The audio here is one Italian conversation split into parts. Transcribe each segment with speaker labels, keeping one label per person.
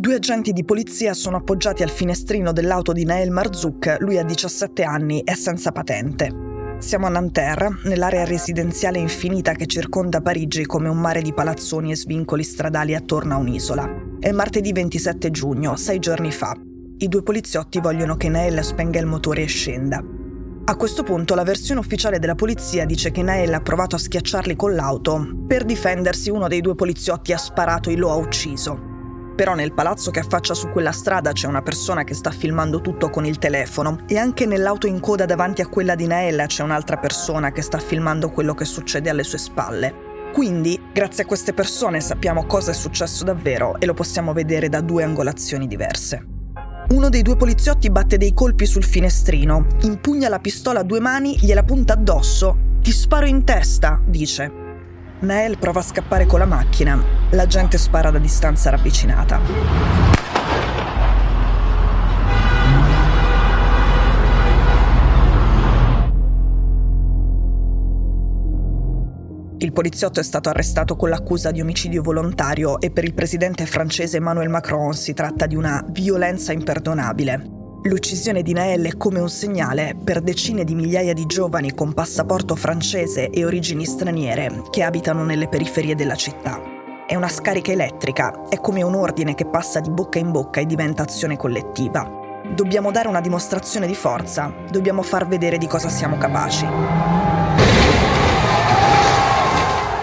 Speaker 1: Due agenti di polizia sono appoggiati al finestrino dell'auto di Nael Marzouk, lui ha 17 anni e senza patente. Siamo a Nanterre, nell'area residenziale infinita che circonda Parigi come un mare di palazzoni e svincoli stradali attorno a un'isola. È martedì 27 giugno, sei giorni fa. I due poliziotti vogliono che Nael spenga il motore e scenda. A questo punto la versione ufficiale della polizia dice che Nael ha provato a schiacciarli con l'auto. Per difendersi uno dei due poliziotti ha sparato e lo ha ucciso. Però nel palazzo che affaccia su quella strada c'è una persona che sta filmando tutto con il telefono e anche nell'auto in coda davanti a quella di Naella c'è un'altra persona che sta filmando quello che succede alle sue spalle. Quindi, grazie a queste persone sappiamo cosa è successo davvero e lo possiamo vedere da due angolazioni diverse. Uno dei due poliziotti batte dei colpi sul finestrino, impugna la pistola a due mani, gliela punta addosso. Ti sparo in testa, dice. Nael prova a scappare con la macchina. La gente spara da distanza ravvicinata. Il poliziotto è stato arrestato con l'accusa di omicidio volontario e per il presidente francese Emmanuel Macron si tratta di una violenza imperdonabile. L'uccisione di Nael è come un segnale per decine di migliaia di giovani con passaporto francese e origini straniere che abitano nelle periferie della città. È una scarica elettrica, è come un ordine che passa di bocca in bocca e diventa azione collettiva. Dobbiamo dare una dimostrazione di forza, dobbiamo far vedere di cosa siamo capaci.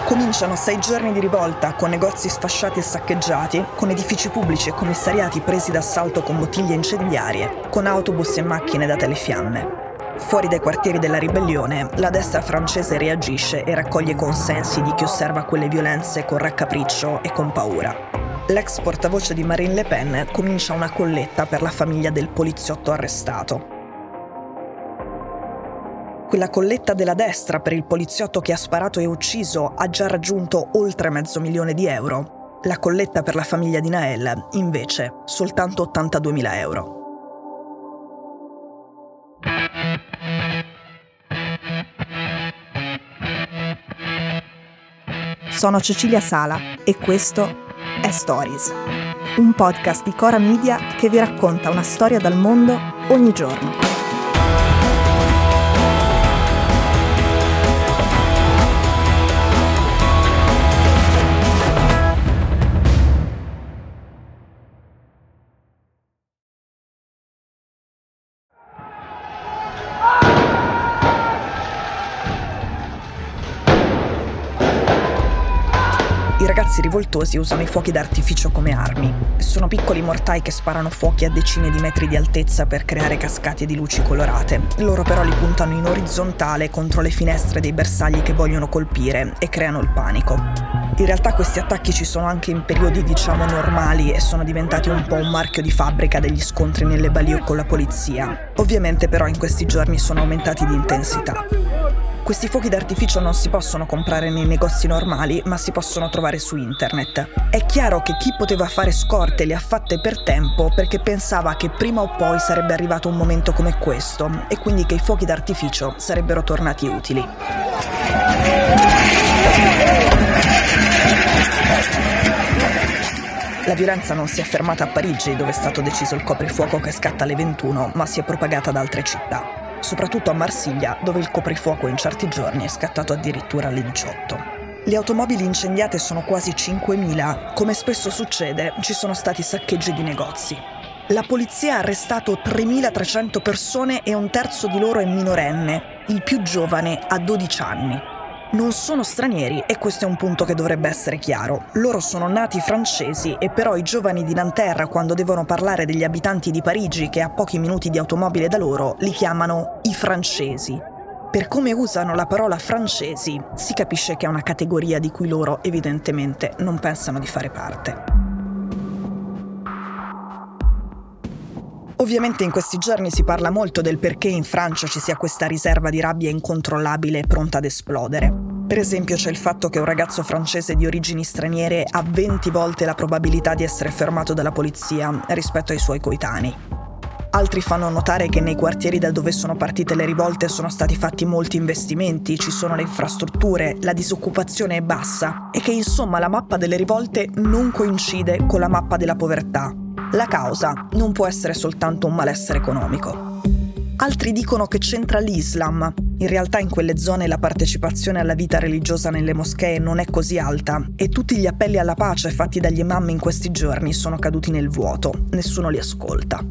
Speaker 1: Cominciano sei giorni di rivolta con negozi sfasciati e saccheggiati, con edifici pubblici e commissariati presi d'assalto con bottiglie incendiarie, con autobus e macchine date alle fiamme. Fuori dai quartieri della ribellione, la destra francese reagisce e raccoglie consensi di chi osserva quelle violenze con raccapriccio e con paura. L'ex portavoce di Marine Le Pen comincia una colletta per la famiglia del poliziotto arrestato. Quella colletta della destra per il poliziotto che ha sparato e ucciso ha già raggiunto oltre mezzo milione di euro. La colletta per la famiglia di Nael, invece, soltanto 82.000 euro.
Speaker 2: Sono Cecilia Sala e questo è Stories, un podcast di Cora Media che vi racconta una storia dal mondo ogni giorno.
Speaker 1: Ragazzi rivoltosi usano i fuochi d'artificio come armi. Sono piccoli mortai che sparano fuochi a decine di metri di altezza per creare cascate di luci colorate. Loro però li puntano in orizzontale contro le finestre dei bersagli che vogliono colpire e creano il panico. In realtà questi attacchi ci sono anche in periodi diciamo normali e sono diventati un po' un marchio di fabbrica degli scontri nelle balie con la polizia. Ovviamente però in questi giorni sono aumentati di intensità. Questi fuochi d'artificio non si possono comprare nei negozi normali, ma si possono trovare su internet. È chiaro che chi poteva fare scorte le ha fatte per tempo perché pensava che prima o poi sarebbe arrivato un momento come questo e quindi che i fuochi d'artificio sarebbero tornati utili. La violenza non si è fermata a Parigi, dove è stato deciso il coprifuoco che scatta alle 21, ma si è propagata ad altre città soprattutto a Marsiglia, dove il coprifuoco in certi giorni è scattato addirittura alle 18. Le automobili incendiate sono quasi 5.000. Come spesso succede, ci sono stati saccheggi di negozi. La polizia ha arrestato 3.300 persone e un terzo di loro è minorenne, il più giovane ha 12 anni non sono stranieri e questo è un punto che dovrebbe essere chiaro. Loro sono nati francesi e però i giovani di Nanterre quando devono parlare degli abitanti di Parigi che a pochi minuti di automobile da loro li chiamano i francesi. Per come usano la parola francesi si capisce che è una categoria di cui loro evidentemente non pensano di fare parte. Ovviamente in questi giorni si parla molto del perché in Francia ci sia questa riserva di rabbia incontrollabile pronta ad esplodere. Per esempio c'è il fatto che un ragazzo francese di origini straniere ha 20 volte la probabilità di essere fermato dalla polizia rispetto ai suoi coetanei. Altri fanno notare che nei quartieri da dove sono partite le rivolte sono stati fatti molti investimenti, ci sono le infrastrutture, la disoccupazione è bassa e che insomma la mappa delle rivolte non coincide con la mappa della povertà La causa non può essere soltanto un malessere economico. Altri dicono che c'entra l'Islam. In realtà in quelle zone la partecipazione alla vita religiosa nelle moschee non è così alta e tutti gli appelli alla pace fatti dagli imam in questi giorni sono caduti nel vuoto, nessuno li ascolta.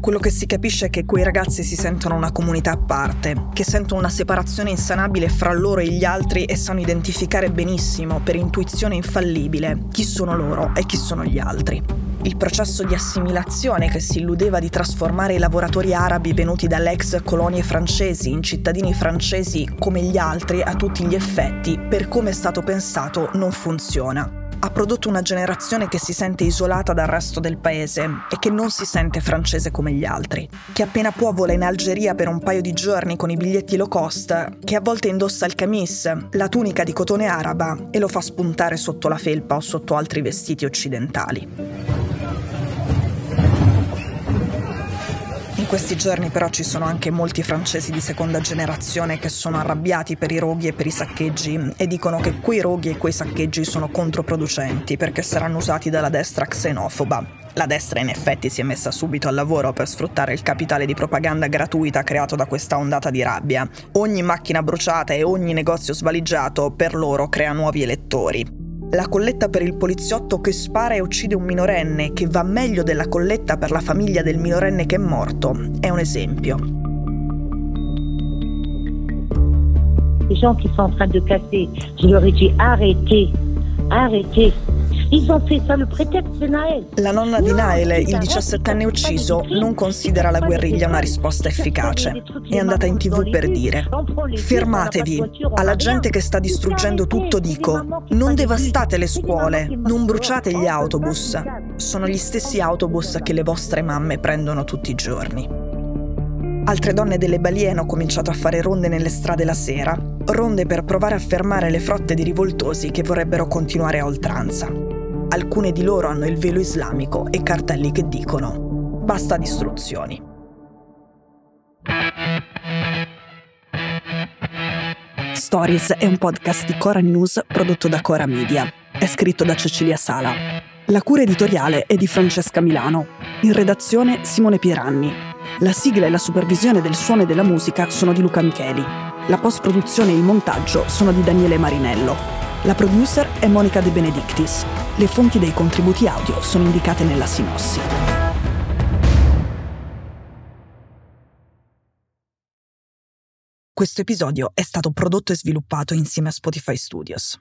Speaker 1: Quello che si capisce è che quei ragazzi si sentono una comunità a parte, che sentono una separazione insanabile fra loro e gli altri e sanno identificare benissimo, per intuizione infallibile, chi sono loro e chi sono gli altri il processo di assimilazione che si illudeva di trasformare i lavoratori arabi venuti dalle ex colonie francesi in cittadini francesi come gli altri a tutti gli effetti, per come è stato pensato, non funziona. Ha prodotto una generazione che si sente isolata dal resto del paese e che non si sente francese come gli altri, che appena può vola in Algeria per un paio di giorni con i biglietti low cost, che a volte indossa il camis, la tunica di cotone araba e lo fa spuntare sotto la felpa o sotto altri vestiti occidentali. Questi giorni però ci sono anche molti francesi di seconda generazione che sono arrabbiati per i roghi e per i saccheggi e dicono che quei roghi e quei saccheggi sono controproducenti perché saranno usati dalla destra xenofoba. La destra in effetti si è messa subito al lavoro per sfruttare il capitale di propaganda gratuita creato da questa ondata di rabbia. Ogni macchina bruciata e ogni negozio svaligiato per loro crea nuovi elettori la colletta per il poliziotto che spara e uccide un minorenne, che va meglio della colletta per la famiglia del minorenne che è morto, è un esempio.
Speaker 3: Les gens qui sont en train de casser, je leur ai dit arrêtez, arrêtez.
Speaker 1: La nonna di Nael, il 17enne ucciso, non considera la guerriglia una risposta efficace. È andata in tv per dire: Fermatevi. Alla gente che sta distruggendo tutto dico: non devastate le scuole, non bruciate gli autobus. Sono gli stessi autobus che le vostre mamme prendono tutti i giorni. Altre donne delle balie hanno cominciato a fare ronde nelle strade la sera, ronde per provare a fermare le frotte di rivoltosi che vorrebbero continuare a oltranza. Alcune di loro hanno il velo islamico e cartelli che dicono basta distruzioni. Stories è un podcast di Cora News prodotto da Cora Media. È scritto da Cecilia Sala. La cura editoriale è di Francesca Milano. In redazione Simone Pieranni. La sigla e la supervisione del suono e della musica sono di Luca Micheli. La post-produzione e il montaggio sono di Daniele Marinello. La producer è Monica De Benedictis. Le fonti dei contributi audio sono indicate nella sinossi. Questo episodio è stato prodotto e sviluppato insieme a Spotify Studios.